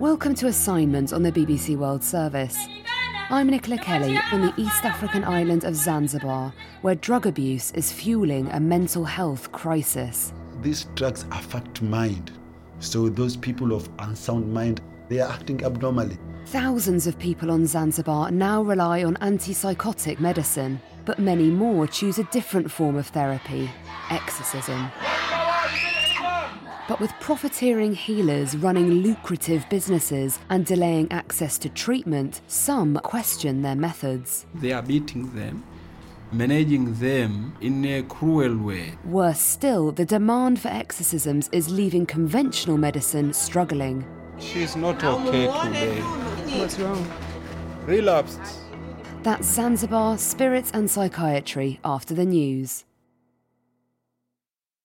Welcome to Assignment on the BBC World Service. I'm Nicola Kelly on the East African island of Zanzibar, where drug abuse is fueling a mental health crisis. These drugs affect mind. So those people of unsound mind, they are acting abnormally. Thousands of people on Zanzibar now rely on antipsychotic medicine, but many more choose a different form of therapy exorcism. But with profiteering healers running lucrative businesses and delaying access to treatment, some question their methods. They are beating them, managing them in a cruel way. Worse still, the demand for exorcisms is leaving conventional medicine struggling. She's not okay today. What's wrong? Relapsed. That's Zanzibar Spirits and Psychiatry after the news.